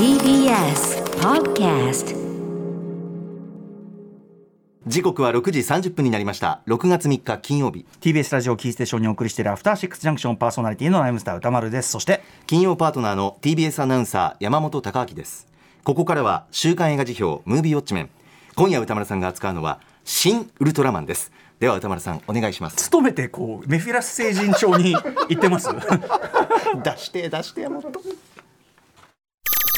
TBS Podcast 時刻は6時30分になりました。6月3日金曜日。TBS ラジオキーステーションにお送りしているアフターシックスジャンクションパーソナリティのライムスター歌丸です。そして金曜パートナーの TBS アナウンサー山本貴明です。ここからは週刊映画辞表ムービーウォッチメン。今夜歌丸さんが扱うのは新ウルトラマンです。では歌丸さんお願いします。勤めてこうメフィラス星人帳に行ってます？出して出してもっと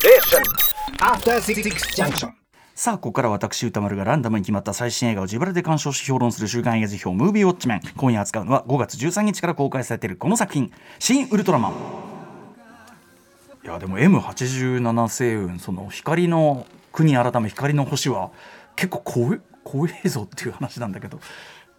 After Six Junction. さあここから私歌丸がランダムに決まった最新映画を自腹で鑑賞し評論する週刊映画辞表ムービーウォッチメン。今夜扱うのは5月13日から公開されているこの作品「新ウルトラマン」いやでも M87 星雲その光の国改め光の星は結構怖い怖いぞっていう話なんだけど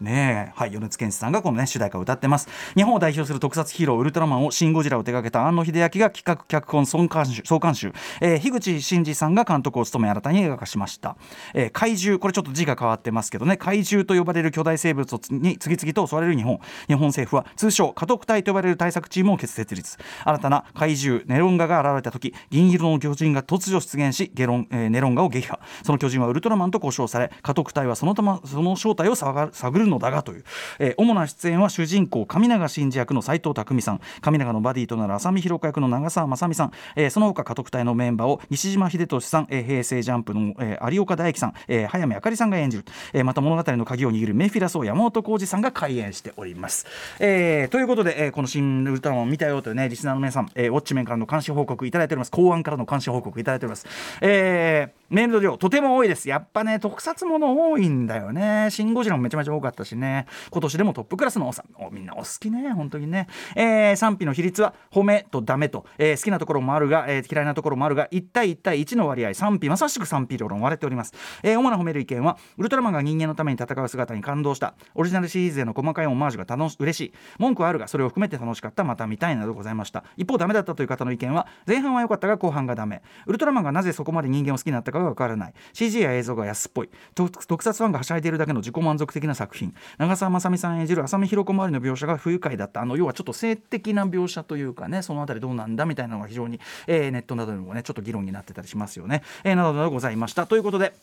ねえ。はい米津玄師さんがこのね主題歌を歌ってます。日本を代表する特撮ヒーローウルトラマンをシン・ゴジラを手掛けた庵野秀明が企画脚本総監修総監修、えー、樋口真嗣さんが監督を務め新たに映画化しました、えー怪獣。これちょっと字が変わってますけどね。怪獣と呼ばれる巨大生物に次々と襲われる日本。日本政府は通称家督隊と呼ばれる対策チームを結設立。新たな怪獣ネロンガが現れた時銀色の巨人が突如出現しゲロン、えーネロンガを撃破。その巨人はウルトラマンと呼称され家督隊はそのたまその正体を探探るのだがという、えー主な出演は主人公上永真司役の斉藤匠さん。上永のバディとなる浅見弘子役の長澤まさみさん、えーその他家督隊のメンバーを西島秀俊さん、えー平成ジャンプの、えー有岡大樹さん、えー早見あかりさんが演じる、えーまた物語の鍵を握るメフィラスを山本浩二さんが開演しております、えーということで、えーこの新ウルトラマンを見たよというねリスナーの皆さん、えーウォッチメンからの監視報告いただいております。公安からの監視報告いただいております、えーメールの量とても多いです。やっぱね特撮もの多いんだよね。シン・ゴジラもめちゃめちゃ多かったしね。今年でもトップクラスのおさん。おみんなお好きね。本当にね、えー賛否の比率は褒めとダメと、えー好きなところもあるが、えー嫌いなところもあるが1対1対1の割合。賛否まさしく賛否両論割れております、えー主な褒める意見はウルトラマンが人間のために戦う姿に感動した。オリジナルシリーズへの細かいオマージュが楽し嬉しい。文句はあるがそれを含めて楽しかった。また見たいなどございました。一方ダメだったという方の意見は前半は良かったが後半がダメ。ウルトラマンがなぜそこまで人間を好きになったかがわからない。CG や映像が安っぽい。特撮ファンがはしゃいでいるだけの自己満足的な作品。長澤まさみさん演じる浅見弘子周りの描写が不愉快だった。あの要はちょっと性的な描写というかねその辺りどうなんだみたいなのが非常に、えーネットなどでもねちょっと議論になってたりしますよね、えーなどなどございました。ということで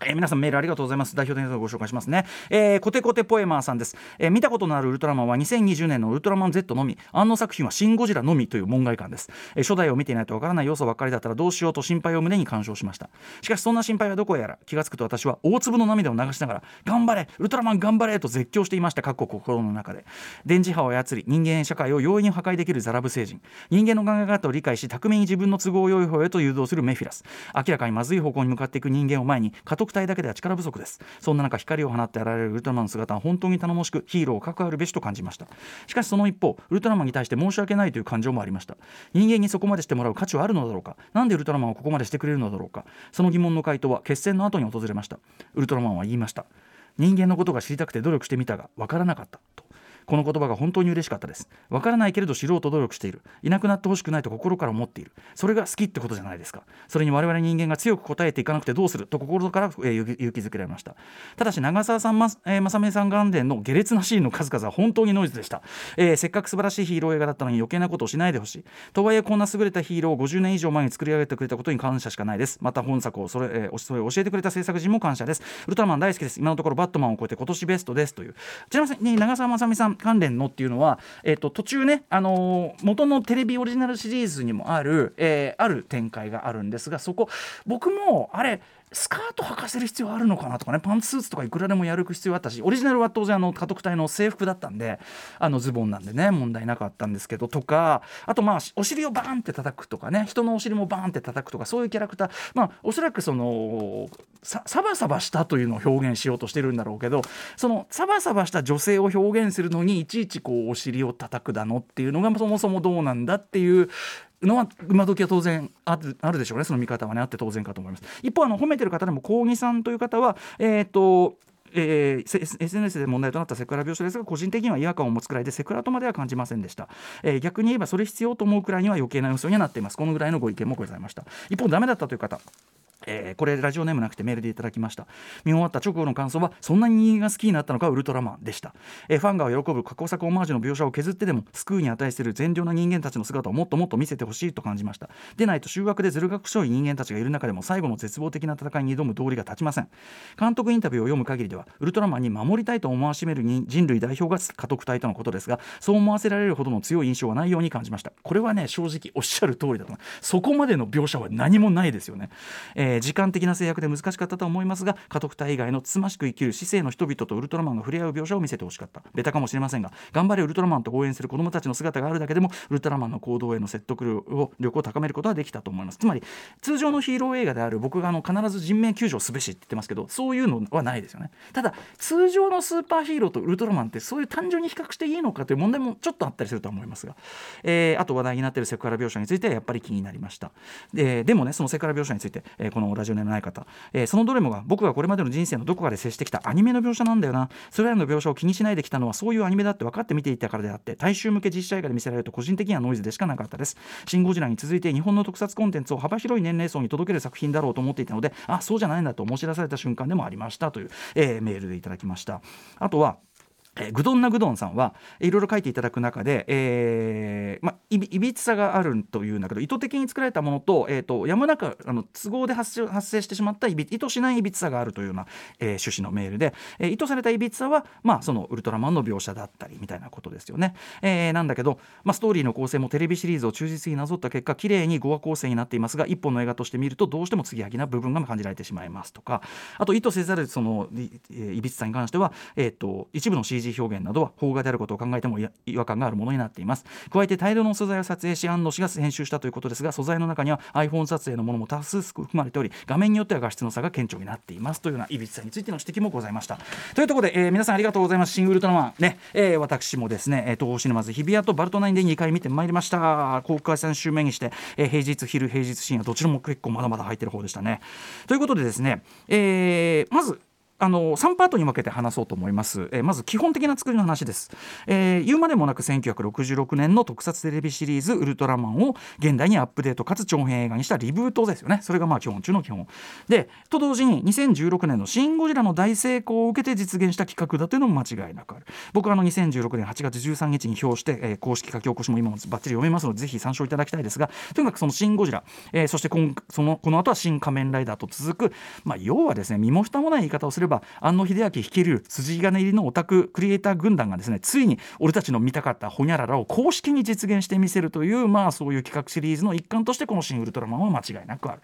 えー皆さんメールありがとうございます。代表的なご紹介しますね。えーコテコテポエマーさんです、えー見たことのあるウルトラマンは2020年のウルトラマン Z のみ、あの作品はシン・ゴジラのみという門外観です、えー初代を見ていないとわからない要素ばっかりだったらどうしようと心配を胸に鑑賞しました。しかしそんな心配はどこへやら気がつくと私は大粒の涙を流しながら頑張れウルトラマン頑張れと絶叫していました。かっこ心の中で。電磁波を操り人間社会を容易に破壊できるザラブ星人。人間の考え方を理解し巧みに自分の都合良い方へと誘導するメフィラス。明らかにまずい方向に向かっていく人間を前に家隊だけでは力不足です。そんな中光を放って現れるウルトラマンの姿は本当に頼もしくヒーローをかくあるべしと感じました。しかしその一方ウルトラマンに対して申し訳ないという感情もありました。人間にそこまでしてもらう価値はあるのだろうか。なんでウルトラマンをここまでしてくれるのだろうか。その疑問の回答は決戦の後に訪れました。ウルトラマンは言いました。人間のことが知りたくて努力してみたが分からなかった。とこの言葉が本当に嬉しかったです。わからないけれど知ろうと努力している。いなくなってほしくないと心から思っている。それが好きってことじゃないですか。それに我々人間が強く答えていかなくてどうする？と心から、えー勇気づけられました。ただし長澤さんま、えー、正目さん元年の下劣なシーンの数々は本当にノイズでした、えーせっかく素晴らしいヒーロー映画だったのに余計なことをしないでほしい。とはいえこんな優れたヒーローを50年以上前に作り上げてくれたことに感謝しかないです。また本作をそれ,、えーそれを教えてくれた制作陣も感謝です。ウルトラマン大好きです。今のところバットマンを超えて今年ベストですという。ちなみに長澤まさみさん関連のっていうのは、えっと途中ね、あのー元のテレビオリジナルシリーズにもある、えーある展開があるんですがそこ僕もあれスカート履かせる必要あるのかなとかねパンツスーツとかいくらでもやる必要あったしオリジナルは当然あの家督隊の制服だったんであのズボンなんでね問題なかったんですけどとかあとまあお尻をバーンって叩くとかね人のお尻もバーンって叩くとかそういうキャラクターまあおそらくそのサバサバしたというのを表現しようとしてるんだろうけどそのサバサバした女性を表現するのにいちいちこうお尻を叩くだのっていうのがそもそもどうなんだっていうのは今時は当然あるあるでしょうね。その見方はねあって当然かと思います。一方あの褒めてる方でも高木さんという方はえっ、とえー SNS で問題となったセクハラ病床ですが個人的には違和感を持つくらいでセクハラとまでは感じませんでした、えー逆に言えばそれ必要と思うくらいには余計な要素にはなっています。このぐらいのご意見もございました。一方ダメだったという方。えーこれラジオネームなくてメールでいただきました。見終わった直後の感想はそんなに人間が好きになったのかウルトラマンでした、えーファンが喜ぶ過去作オマージュの描写を削ってでも救うに値する善良な人間たちの姿をもっともっと見せてほしいと感じました。でないと修学でずる学しい人間たちがいる中でも最後の絶望的な戦いに挑む道理が立ちません。監督インタビューを読む限りではウルトラマンに守りたいと思わしめる人人類代表が家督隊とのことですがそう思わせられるほどの強い印象はないように感じました。これはね正直おっしゃる通りだとそこまでの描写は何もないですよね、えー時間的な制約で難しかったと思いますが家督隊以外のつましく生きる市政の人々とウルトラマンが触れ合う描写を見せてほしかった。ベタかもしれませんが頑張れウルトラマンと応援する子どもたちの姿があるだけでもウルトラマンの行動への説得力を高めることはできたと思います。つまり通常のヒーロー映画である僕があの必ず人命救助すべしって言ってますけどそういうのはないですよね。ただ通常のスーパーヒーローとウルトラマンってそういう単純に比較していいのかという問題もちょっとあったりするとは思いますが、えーあと話題になっているセクハラ描写についてはやっぱり気になりました。ででもねそのセクハラ描写について、えーこのラジオネームない方、えーそのどれもが僕がこれまでの人生のどこかで接してきたアニメの描写なんだよな。それらの描写を気にしないできたのはそういうアニメだって分かって見ていたからであって大衆向け実写映画で見せられると個人的にはノイズでしかなかったです。シン・ゴジラに続いて日本の特撮コンテンツを幅広い年齢層に届ける作品だろうと思っていたのであそうじゃないんだと申し出された瞬間でもありましたという、えーメールでいただきました。あとはえーグドンナグドンさんはいろいろ書いていただく中で、えーまあ、いびいびつさがあるというんだけど意図的に作られたものと,、えー、とやむなくあの都合で発生発生してしまったいび意図しないいびつさがあるというような、えー趣旨のメールで、えー意図されたいびつさは、まあ、そのウルトラマンの描写だったりみたいなことですよね。えーなんだけど、まあ、ストーリーの構成もテレビシリーズを忠実になぞった結果綺麗に5話構成になっていますが一本の映画として見るとどうしても継ぎはぎな部分が感じられてしまいますとかあと意図せざるそのいいびつさに関しては、えー、と一部の CG 表現などは邦画であることを考えても違和感があるものになっています。加えて大量の素材を撮影し安野氏が編集したということですが素材の中には iPhone 撮影のものも多数含まれており画面によっては画質の差が顕著になっていますというようないびつさについての指摘もございました。というところで、えー皆さんありがとうございます。新ウルトラマン。ね、えー私もですね東宝シネマズ日比谷とバルトナインで2回見てまいりました。公開3週目にして、えー平日昼平日深夜どちらも結構まだまだ入ってる方でしたね。ということでですね、えーまずあの3パートに分けて話そうと思います、えーまず基本的な作りの話です、えー言うまでもなく1966年の特撮テレビシリーズ「ウルトラマン」を現代にアップデートかつ長編映画にしたリブートですよね。それがまあ基本中の基本。でと同時に2016年の「シン・ゴジラ」の大成功を受けて実現した企画だというのも間違いなくある。僕はあの2016年8月13日に表して、えー公式書き起こしも今もバッチリ読めますのでぜひ参照いただきたいですがとにかくその「シン・ゴジラ」えーそして今そのこの後は「新仮面ライダー」と続く、まあ、要はですね身も蓋もない言い方をすればば庵野秀明率いる筋金入りのオタククリエイター軍団がですねついに俺たちの見たかったホニャララを公式に実現してみせるというまあそういう企画シリーズの一環としてこの「シン・ウルトラマン」は間違いなくある。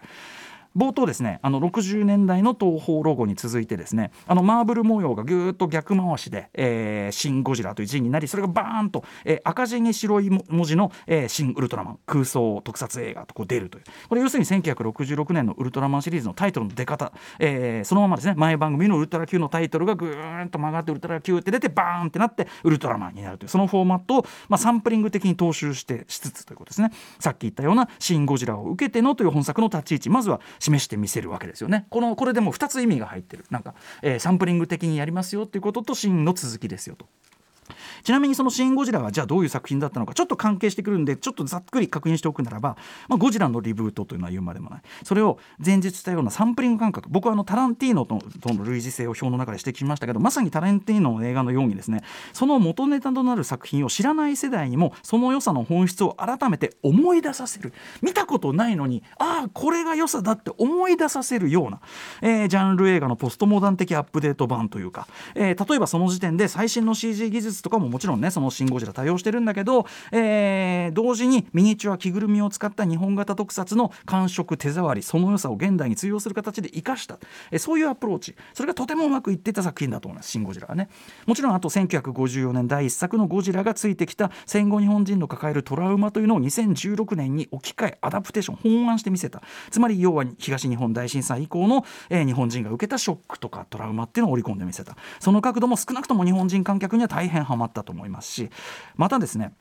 冒頭ですねあの60年代の東宝ロゴに続いてですねあのマーブル模様がぐーっと逆回しで「えーシン・ゴジラ」という字になりそれがバーンと、えー赤字に白い文字の、えーシン・ウルトラマン」空想特撮映画とこう出るという。これ要するに1966年のウルトラマンシリーズのタイトルの出方、えーそのままですね前番組のウルトラ Q のタイトルがぐーんと曲がってウルトラ Q って出てバーンってなってウルトラマンになるというそのフォーマットを、まあ、サンプリング的に踏襲してしつつということですね。さっき言ったような「シン・ゴジラ」を受けてのという本作の立ち位置。まずは示してみせるわけですよねこのこれでも2つ意味が入ってるなんか、えーサンプリング的にやりますよっていうことと真の続きですよと。ちなみにその「シン・ゴジラ」はじゃあどういう作品だったのかちょっと関係してくるんでちょっとざっくり確認しておくならば、まあ、ゴジラのリブートというのは言うまでもない。それを前述したようなサンプリング感覚僕はあのタランティーノとの類似性を表の中で指摘しましたけどまさにタランティーノの映画のようにですねその元ネタとなる作品を知らない世代にもその良さの本質を改めて思い出させる。見たことないのにああこれが良さだって思い出させるような、えージャンル映画のポストモダン的アップデート版というか、えー例えばその時点で最新の CG 技術とかももちろんねその「シン・ゴジラ」対応してるんだけど、えー同時にミニチュア着ぐるみを使った日本型特撮の感触手触りその良さを現代に通用する形で生かした、えーそういうアプローチ。それがとてもうまくいってた作品だと思います「シン・ゴジラ」はね。もちろんあと1954年第1作の「ゴジラ」が突いてきた戦後日本人の抱えるトラウマというのを2016年に置き換えアダプテーション翻案してみせた。つまり要は東日本大震災以降の、えー日本人が受けたショックとかトラウマっていうのを織り込んでみせた。その角度も少なくとも日本人観客には大変ハマった。たと思いますしまたですね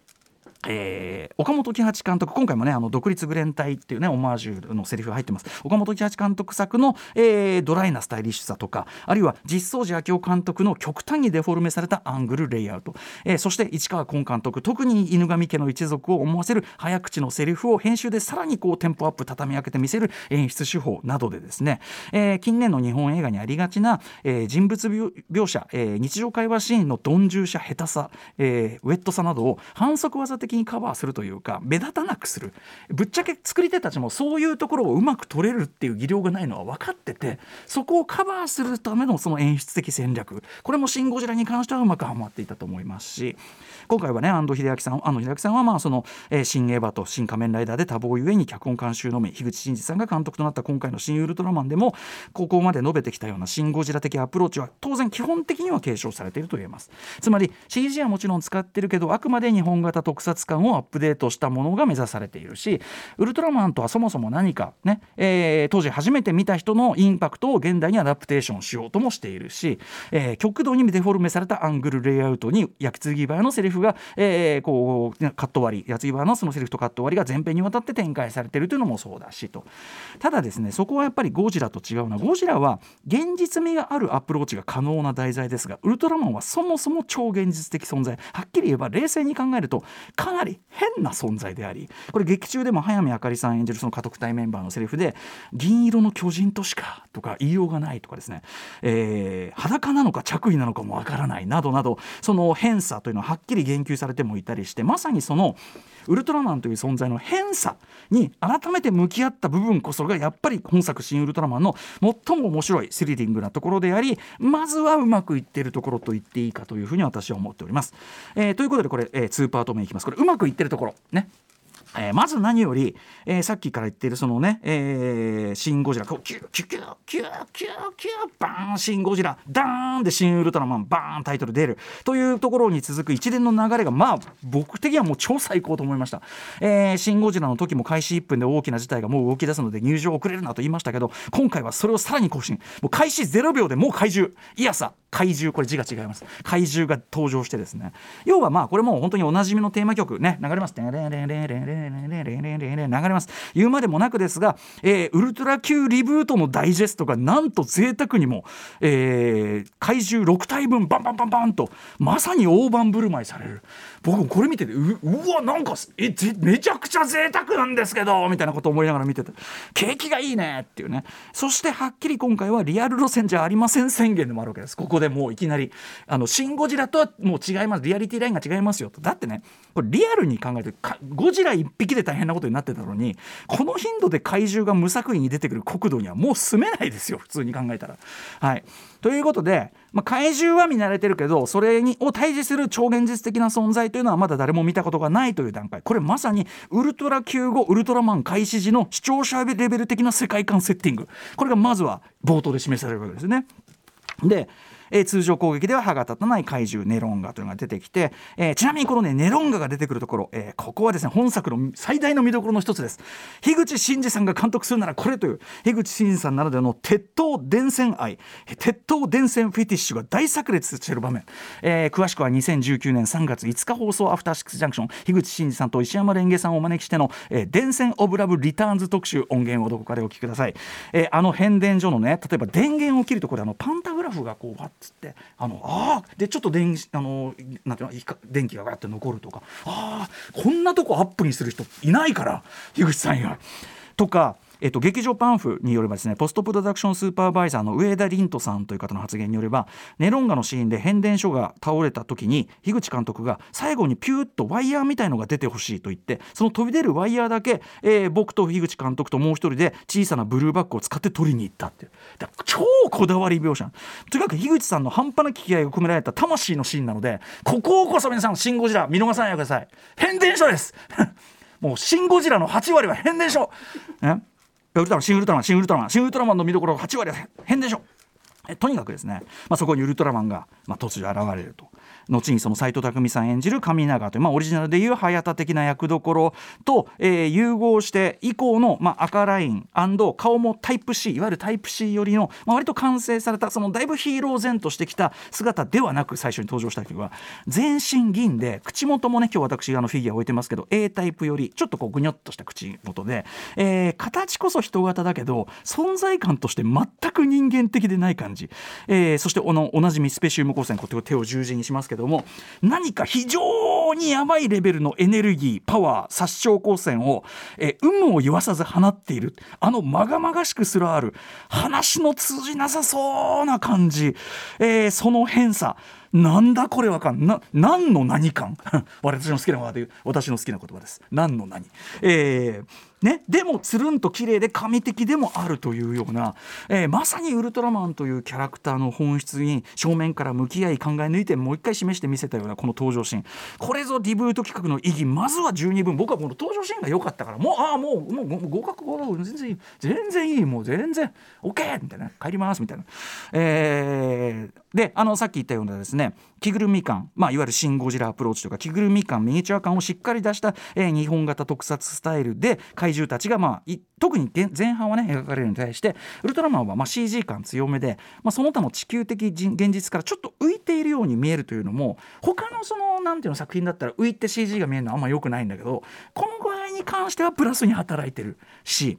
えー岡本喜八監督今回もねあの独立グレン隊っていうねオマージュのセリフが入ってます。岡本喜八監督作の、えードライなスタイリッシュさとかあるいは実相寺明夫監督の極端にデフォルメされたアングルレイアウト、えーそして市川崑監督特に犬神家の一族を思わせる早口のセリフを編集でさらにこうテンポアップ畳み上げて見せる演出手法などでですね、えー近年の日本映画にありがちな、えー人物描写、えー日常会話シーンの鈍重さ下手さ、えーウェットさなどを反則技的にカバーするというか目立たなくする。ぶっちゃけ作り手たちもそういうところをうまく取れるっていう技量がないのは分かっててそこをカバーするためのその演出的戦略。これも「シン・ゴジラ」に関してはうまくはまっていたと思いますし今回はね安藤秀明さん安藤秀明さんはまあその、えー新エヴァと新仮面ライダーで多忙ゆえに脚本監修のみ樋口真嗣さんが監督となった今回の新ウルトラマンでもここまで述べてきたようなシン・ゴジラ的アプローチは当然基本的には継承されていると言えます。つまり CG はもちろん使ってるけどあくまで日本型特撮感をアップデートしたものが目指されているしウルトラマンとはそもそも何かね、えー当時初めて見た人のインパクトを現代にアダプテーションしようともしているし、えー極度にデフォルメされたアングルレイアウトに焼き継ぎ早のセリフが、えーこうカット割り矢継ぎ早のそのセリフとカット割りが前編にわたって展開されているというのもそうだしと。ただですねそこはやっぱりゴジラと違うなゴジラは現実味があるアプローチが可能な題材ですがウルトラマンはそもそも超現実的存在。はっきり言えば冷静に考えるとかなり変な存在でありこれ劇中でも早見あかりさん演じるその家督隊メンバーのセリフで「銀色の巨人としか」とか言いようがないとかですね、えー裸なのか着衣なのかもわからないなどなどその変さというのははっきり言及されてもいたりしてまさにそのウルトラマンという存在の変さに改めて向き合った部分こそがやっぱり本作「新ウルトラマン」の最も面白いスリリングなところでありまずはうまくいってるところと言っていいかというふうに私は思っております。えーということでこれ、えー、2パート目いきます。これうまくいってるところ。ね。えーまず何より、えーさっきから言っているそのね、えーシン・ゴジラ。こうキューキューキューキューキューキューバーンシン・ゴジラ。ダーンでシン・ウルトラマンバーンタイトル出る。というところに続く一連の流れがまあ僕的にはもう超最高と思いました、えーシン・ゴジラの時も開始1分で大きな事態がもう動き出すので入場遅れるなと言いましたけど今回はそれをさらに更新。もう開始0秒でもう怪獣いやさ怪獣これ字が違います。怪獣が登場してですね。要はまあこれもう本当におなじみのテーマ曲ね。流れます。流れます言うまでもなくですが、えーウルトラ Q リブートのダイジェストがなんと贅沢にも、えー怪獣6体分バンバンバンバンとまさに大盤振る舞いされる。僕これ見ててううわなんかえぜめちゃくちゃ贅沢なんですけどみたいなこと思いながら見てて景気がいいねっていうね。そしてはっきり今回はリアル路線じゃありません宣言でもあるわけです。ここで。でもういきなりあのシン・ゴジラとはもう違います。リアリティラインが違いますよと。だってねこれリアルに考えてゴジラ1匹で大変なことになってたのにこの頻度で怪獣が無作為に出てくる国土にはもう住めないですよ普通に考えたら。はい、ということで、まあ、怪獣は見慣れてるけどそれにを対峙する超現実的な存在というのはまだ誰も見たことがないという段階。これまさにウルトラ級後ウルトラマン開始時の視聴者レベル的な世界観セッティング。これがまずは冒頭で示されるわけですね。でえー通常攻撃では歯が立たない怪獣ネロンガというのが出てきて、えーちなみにこのねネロンガが出てくるところ、えーここはですね本作の最大の見どころの一つです。樋口真嗣さんが監督するならこれという樋口真嗣さんならではの鉄塔電線愛。鉄塔電線フェティッシュが大炸裂している場面、えー詳しくは2019年3月5日放送アフターシックスジャンクション。樋口真嗣さんと石山レンゲさんをお招きしての、えー電線オブラブリターンズ特集音源をどこかでお聞きください、えーあの変電所のね例えば電源を切るところであのパンタグラフがこうつってあのあでちょっと電あのなんていうの電気がガって残るとかああこんなとこアップにする人いないから樋口さん以外。とかえっと、劇場パンフによればですねポストプロダクションスーパーバイザーの上田凛人さんという方の発言によればネロンガのシーンで変電所が倒れた時に樋口監督が最後にピューッとワイヤーみたいのが出てほしいと言ってその飛び出るワイヤーだけ、えー僕と樋口監督ともう一人で小さなブルーバッグを使って取りに行ったっていう。だ超こだわり描写。とにかく樋口さんの半端な気合が込められた魂のシーンなのでここをこそ皆さん「シン・ゴジラ」見逃さないでください。変電所です。もう「シン・ゴジラ」の8割は変電所、ねウルトラマン、シン・ウルトラマン、新・ウルトラマン、新・ウルトラマンの見どころ8割は変でしょ。とにかくですね、まあ、そこにウルトラマンが、まあ、突如現れると後にその斎藤工さん演じる神永という、まあ、オリジナルでいう早田的な役どころと、えー融合して以降の、まあ、赤ライン顔もタイプ C いわゆるタイプ C 寄りの、まあ、割と完成されたそのだいぶヒーロー前としてきた姿ではなく最初に登場した曲は全身銀で口元もね今日私あのフィギュア置いてますけど A タイプよりちょっとこうぐにょっとした口元で、えー形こそ人型だけど存在感として全く人間的でない感じ、えーそしておのおなじみスペシウム光線こうやって手を十字にしますけどけども何か非常にやばいレベルのエネルギーパワー殺傷光線を、え有無を言わさず放っている。あのまがまがしくすらある。話の通じなさそうな感じ、えーその偏差。なんだこれわかんな何の何感 私の好きなワードで言う私の好きな言葉です。何の何。えーね、でもつるんと綺麗で神的でもあるというような、えーまさにウルトラマンというキャラクターの本質に正面から向き合い考え抜いてもう一回示してみせたようなこの登場シーン。これぞリブート企画の意義。まずは十二分。僕はこの登場シーンが良かったからもうああもうもう合格合格全然いい。全然いい。もう全然 OK! みたいな。帰りますみたいな。えーであのさっき言ったようなですね着ぐるみ感、まあ、いわゆるシン・ゴジラアプローチとか着ぐるみ感ミニチュア感をしっかり出した、えー日本型特撮スタイルで怪獣たちが、まあ、特に前半はね描かれるに対してウルトラマンはまあ CG 感強めで、まあ、その他の地球的人現実からちょっと浮いているように見えるというのも他のそのなんていうの作品だったら浮いて CG が見えるのはあんま良くないんだけどこの具合に関してはプラスに働いてるし。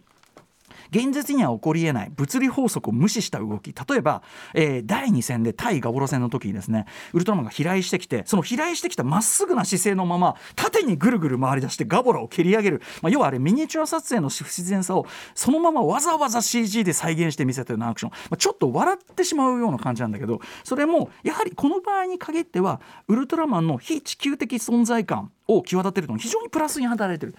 現実には起こりえない物理法則を無視した動き。例えば、えー第2戦で対ガボロ戦の時にですねウルトラマンが飛来してきてその飛来してきたまっすぐな姿勢のまま縦にぐるぐる回り出してガボラを蹴り上げる、まあ、要はあれミニチュア撮影の不自然さをそのままわざわざ CG で再現してみせたようなアクション、まあ、ちょっと笑ってしまうような感じなんだけどそれもやはりこの場合に限ってはウルトラマンの非地球的存在感を際立てるのに非常にプラスに働いてる。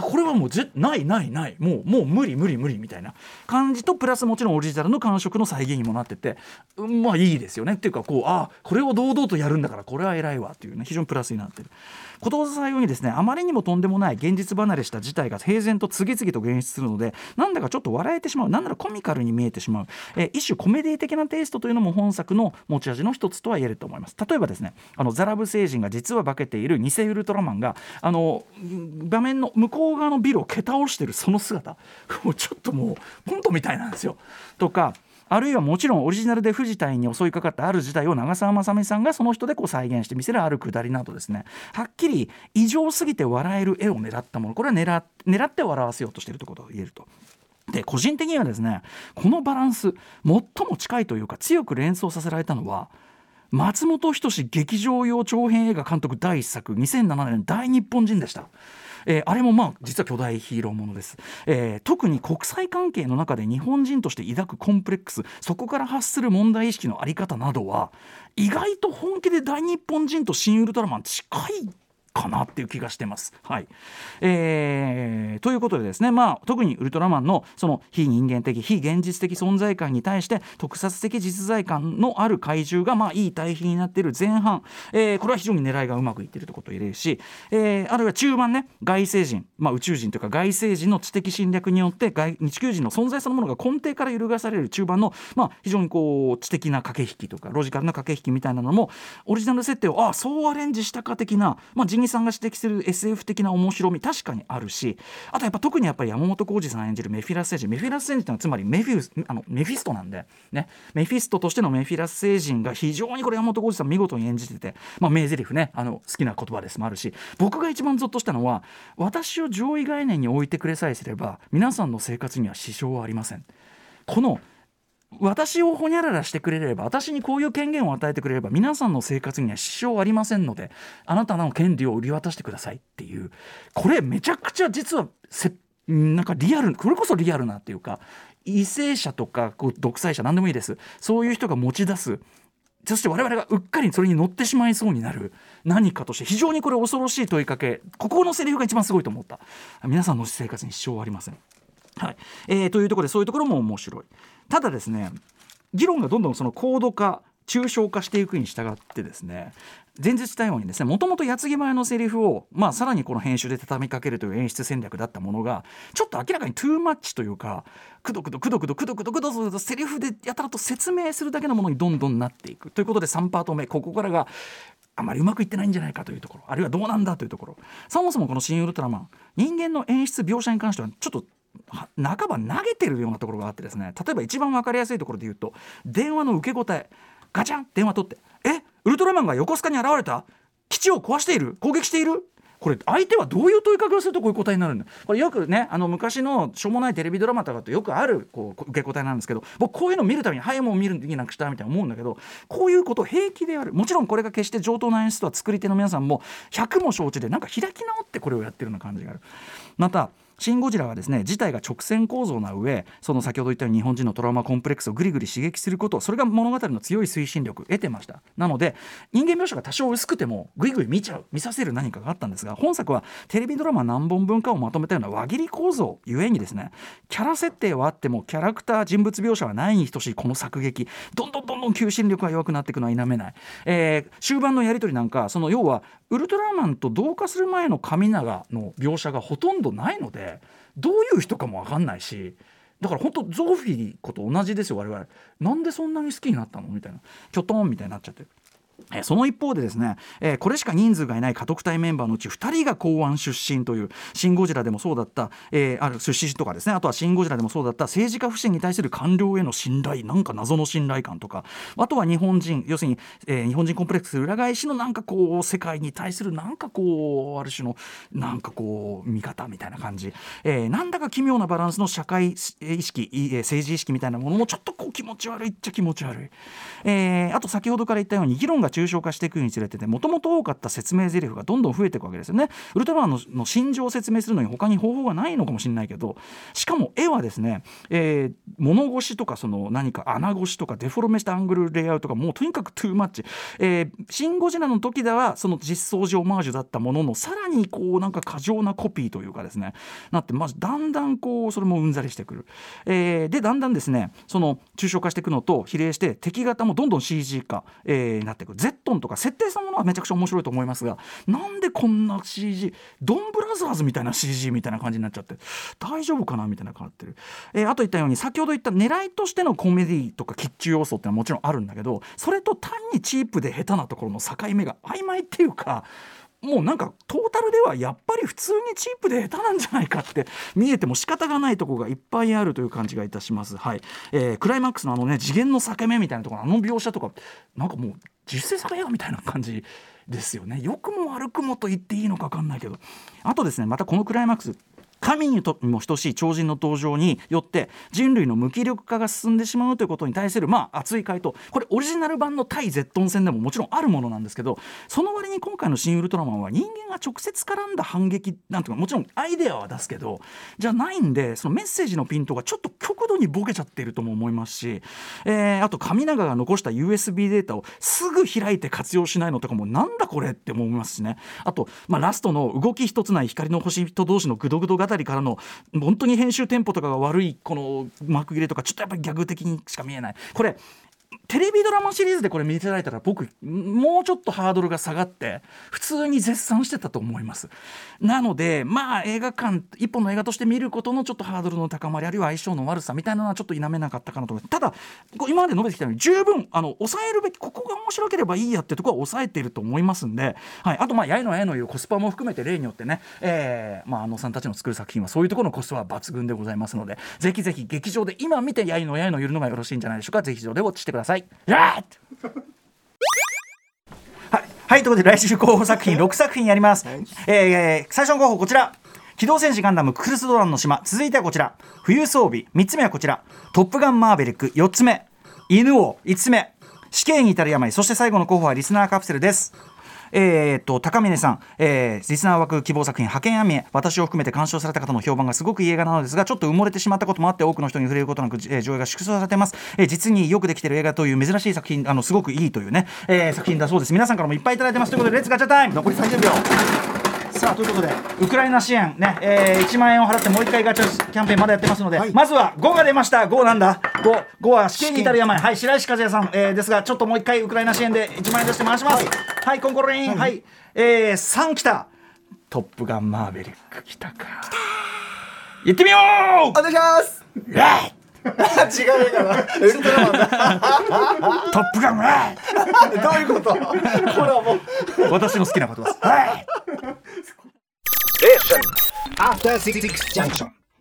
これはもうぜないないない。もうもう無理無理無理みたいな感じとプラスもちろんオリジナルの感触の再現にもなってて、うんまあいいですよね。っていうかこうああこれを堂々とやるんだからこれは偉いわっていうね。非常にプラスになってる。ことわざさんようにですねあまりにもとんでもない現実離れした事態が平然と次々と現出するのでなんだかちょっと笑えてしまう。なんならコミカルに見えてしまう、えー一種コメディ的なテイストというのも本作の持ち味の一つとは言えると思います。例えばですねあのザラブ星人が実は化けている偽ウルトラマンがあの画面の向こう側のビルを蹴倒してるその姿。もうちょっともうコントみたいなんですよ。とかあるいはもちろんオリジナルで藤隊に襲いかかったある事態を長澤まさみさんがその人でこう再現してみせるあるくだりなどですねはっきり異常すぎて笑える絵を狙ったものこれは狙狙って笑わせようとしているということを言えると。で個人的にはですねこのバランス最も近いというか強く連想させられたのは松本人志劇場用長編映画監督第一作2007年大日本人でした。えーあれもまあ実は巨大ヒーローものです、えー特に国際関係の中で日本人として抱くコンプレックスそこから発する問題意識のあり方などは意外と本気で大日本人と新ウルトラマン近いかなっていう気がしてます。はいえーということでですね、まあ、特にウルトラマンのその非人間的非現実的存在感に対して特撮的実在感のある怪獣がまあいい対比になっている前半、えーこれは非常に狙いがうまくいっているということを言えるし、えーあるいは中盤ね外星人、まあ、宇宙人というか外星人の知的侵略によって外地球人の存在そのものが根底から揺るがされる中盤の、まあ、非常にこう知的な駆け引きとかロジカルな駆け引きみたいなのもオリジナル設定をああそうアレンジしたか的な、まあ、ジギさんが指摘する SF 的な面白み確かにあるしあとやっぱ特にやっぱり山本浩二さん演じるメフィラス星人メフィラス星人ってのはつまりメフィスあのメフィストなんで、ね、メフィストとしてのメフィラス星人が非常にこれ山本浩二さん見事に演じてて、まあ、名台詞ねあの好きな言葉ですもあるし僕が一番ゾッとしたのは私を上位概念に置いてくれさえすれば皆さんの生活には支障はありません。この私をほにゃららしてくれれば私にこういう権限を与えてくれれば皆さんの生活には支障ありませんのであなたの権利を売り渡してくださいっていう。これめちゃくちゃ実はせなんかリアルこれこそリアルなっていうか為政者とかこう独裁者何でもいいです。そういう人が持ち出す。そして我々がうっかりそれに乗ってしまいそうになる。何かとして非常にこれ恐ろしい問いかけ。ここのセリフが一番すごいと思った。皆さんの生活に支障はありません。はい。えーというところでそういうところも面白い。ただですね議論がどんどんその高度化抽象化していくに従ってですね前日したようにですねもともと矢継ぎ前のセリフを、まあ、さらにこの編集で畳みかけるという演出戦略だったものがちょっと明らかにトゥーマッチというかくどくどくどくどくどくどくどくどセリフでやたらと説明するだけのものにどんどんなっていく。ということで3パート目ここからがあまりうまくいってないんじゃないかというところ。あるいはどうなんだというところ。そもそもこの「新ウルトラマン」人間の演出描写に関してはちょっと半ば投げてるようなところがあってですね例えば一番分かりやすいところで言うと電話の受け答えガチャン電話取って「えウルトラマンが横須賀に現れた？基地を壊している？攻撃している?」これ相手はどういう問いかけをするとこういう答えになるんだ？これよくねあの昔のしょうもないテレビドラマとかとよくあるこう受け答えなんですけど僕こういうの見るために早いもん見るべきなくしたみたいな思うんだけどこういうこと平気でやる。もちろんこれが決して上等な演出とは作り手の皆さんも100も承知でなんか開き直ってこれをやってるような感じがある。またシン・ゴジラはですね自体が直線構造な上その先ほど言ったように日本人のトラウマコンプレックスをぐりぐり刺激することそれが物語の強い推進力得てました。なので人間描写が多少薄くてもぐいぐい見ちゃう見させる何かがあったんですが本作はテレビドラマ何本分かをまとめたような輪切り構造ゆえにですねキャラ設定はあってもキャラクター人物描写はないに等しいこの作劇どんどんどんどん求心力が弱くなっていくのは否めない、えー終盤のやり取りなんかその要はウルトラマンと同化する前の神長の描写がほとんどないのでどういう人かも分かんないしだから本当ゾーフィーこと同じですよ我々。なんでそんなに好きになったの？みたいな。きょとんみたいになっちゃって。えその一方でですね、えーこれしか人数がいない家督隊メンバーのうち2人が公安出身という「シン・ゴジラ」でもそうだった、えーある出身とかですねあとは「シン・ゴジラ」でもそうだった政治家不信に対する官僚への信頼なんか謎の信頼感とかあとは日本人要するに、えー日本人コンプレックス裏返しのなんかこう世界に対するなんかこうある種のなんかこう見方みたいな感じ、えなんだか奇妙なバランスの社会意識、政治意識みたいなものもちょっとこう気持ち悪いっちゃ気持ち悪い、えあと先ほどから言ったように議論が抽象化していくにつれてもともと多かった説明台詞がどんどん増えていくわけですよね。ウルトラマンのの心情を説明するのに他に方法がないのかもしれないけどしかも絵はですね、えー物腰とかその何か穴越しとかデフォルメしたアングルレイアウトがもうとにかくトゥーマッチ、えーシン・ゴジラの時ではその実装上オマージュだったもののさらにこうなんか過剰なコピーというかですねなってまずだんだんこうそれもうんざりしてくる、えーでだんだんですねその抽象化していくのと比例して敵型もどんどん CG 化、えーなっていく。ゼットンとか設定したものはめちゃくちゃ面白いと思いますがなんでこんな CG ドンブラザーズみたいな CG みたいな感じになっちゃって大丈夫かなみたいな感じになってる、えーあと言ったように先ほど言った狙いとしてのコメディとかキッチュ要素ってのはもちろんあるんだけどそれと単にチープで下手なところの境目が曖昧っていうかもうなんかトータルではやっぱり普通にチープで下手なんじゃないかって見えても仕方がないとこがいっぱいあるという感じがいたします。はいえークライマックスのあのね次元の裂け目みたいなところあの描写とかなんかもう実践されよみたいな感じですよね。良くも悪くもと言っていいのか分かんないけどあとですねまたこのクライマックス神にとも等しい超人の登場によって人類の無気力化が進んでしまうということに対するまあ熱い回答。これオリジナル版の対ゼットン戦でももちろんあるものなんですけどその割に今回の「新ウルトラマン」は人間が直接絡んだ反撃なんていうかもちろんアイデアは出すけどじゃないんでそのメッセージのピントがちょっと極度にボケちゃってるとも思いますし、えーあと神永が残した USB データをすぐ開いて活用しないのとかもなんだこれって思いますしね。あと、まあ、ラストの動き一つない光の星人同士のグドグド語りからの本当に編集テンポとかが悪いこの幕切れとかちょっとやっぱりギャグ的にしか見えない。これテレビドラマシリーズでこれ見てられたら僕もうちょっとハードルが下がって普通に絶賛してたと思います。なのでまあ映画館一本の映画として見ることのちょっとハードルの高まりあるいは相性の悪さみたいなのはちょっと否めなかったかなと思います。ただ今まで述べてきたように十分あの抑えるべきここが面白ければいいやってとこは抑えていると思いますんで、はい、あとまあやいのやいのいうコスパも含めて例によってね、えーまあ、あのさんたちの作る作品はそういうところのコストは抜群でございますのでぜひぜひ劇場で今見てやいのやいの言うのがよろしいんじゃないでしょうか。ぜひ劇場でウォッチしてください。はい、はい、ということで来週候補作品6作品やります、えー最初の候補こちら。機動戦士ガンダムクルスドランの島。続いてはこちら。冬薔薇。3つ目はこちら。トップガンマーヴェリック。4つ目。犬王。5つ目。死刑に至る病。そして最後の候補はリスナーカプセルですえー、と高峰さん、えーリスナー枠希望作品「ハケンアニメ」私を含めて鑑賞された方の評判がすごくいい映画なのですがちょっと埋もれてしまったこともあって多くの人に触れることなく、えー上映が縮小されてます、えー実によくできてる映画という珍しい作品あのすごくいいというね、えー作品だそうです。皆さんからもいっぱいいただいてます。ということで Let's ガチャタイム残り30秒。さあということでウクライナ支援ね、えー1万円を払ってもう一回ガチャキャンペーンまだやってますので、まずは5が出ました。5なんだ？5、5は死刑に至る病。はい、白石和也さん、えーですが、ちょっともう一回ウクライナ支援で1万円出して回します。はい、コンコロリン、はい、えー、3来た。トップガンマーヴェリック来たか。行ってみよう！お願いします違うかなウルトラマンだトップガンはどういうこと？ほらもう。私の好きなことです。はい。After Six Junction.